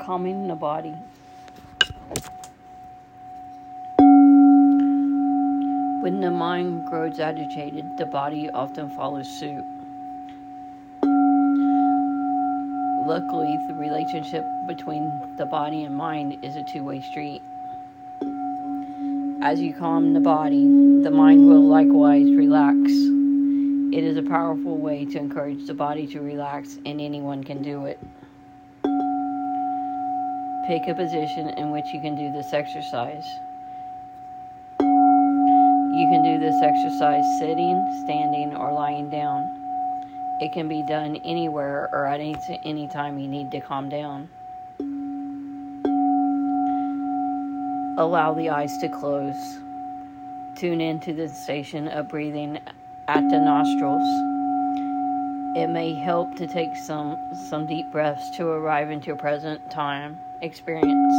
calming the body. When the mind grows agitated, the body often follows suit. Luckily, the relationship between the body and mind is a two way street. As you calm the body, the mind will likewise relax. It is a powerful way to encourage the body to relax, and anyone can do it. Pick a position in which you can do this exercise. You can do this exercise sitting, standing, or lying down. It can be done anywhere or at any, time you need to calm down. Allow the eyes to close. Tune into the sensation of breathing at the nostrils. It may help to take some, some deep breaths to arrive into your present time experience.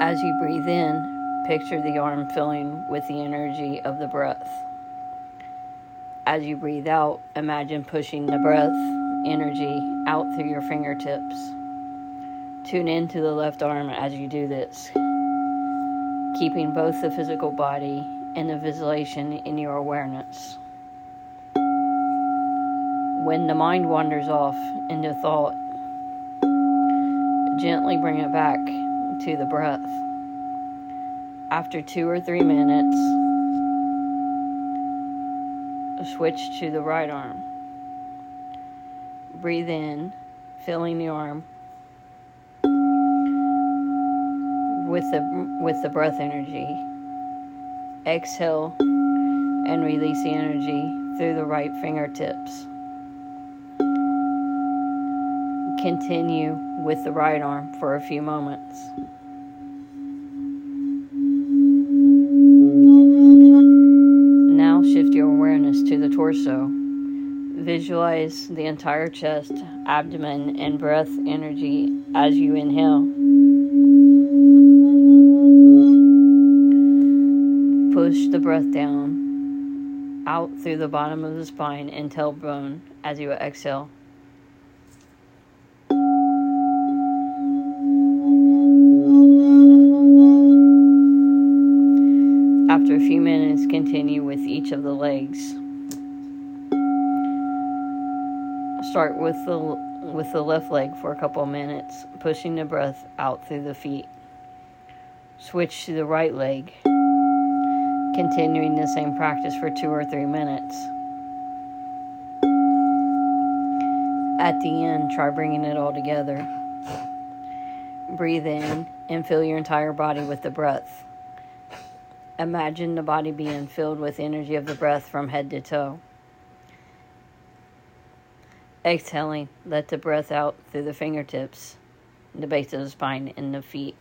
As you breathe in, Picture the arm filling with the energy of the breath. As you breathe out, imagine pushing the breath energy out through your fingertips. Tune into the left arm as you do this, keeping both the physical body and the visualization in your awareness. When the mind wanders off into thought, gently bring it back to the breath after two or three minutes, switch to the right arm. Breathe in, filling the arm with the with the breath energy. Exhale and release the energy through the right fingertips. Continue with the right arm for a few moments. Now shift your awareness to the torso. Visualize the entire chest, abdomen, and breath energy as you inhale. Push the breath down out through the bottom of the spine and tailbone as you exhale. Few minutes, continue with each of the legs. start with the with the left leg for a couple minutes, pushing the breath out through the feet. Switch to the right leg, continuing the same practice for two or three minutes. At the end, try bringing it all together. Breathe in and fill your entire body with the breath. Imagine the body being filled with energy of the breath from head to toe. Exhaling, let the breath out through the fingertips, the base of the spine, and the feet.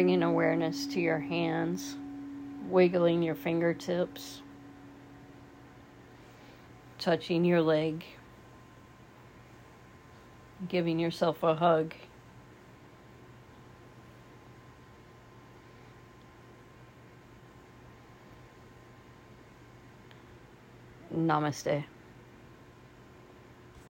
bringing awareness to your hands, wiggling your fingertips, touching your leg, giving yourself a hug. Namaste.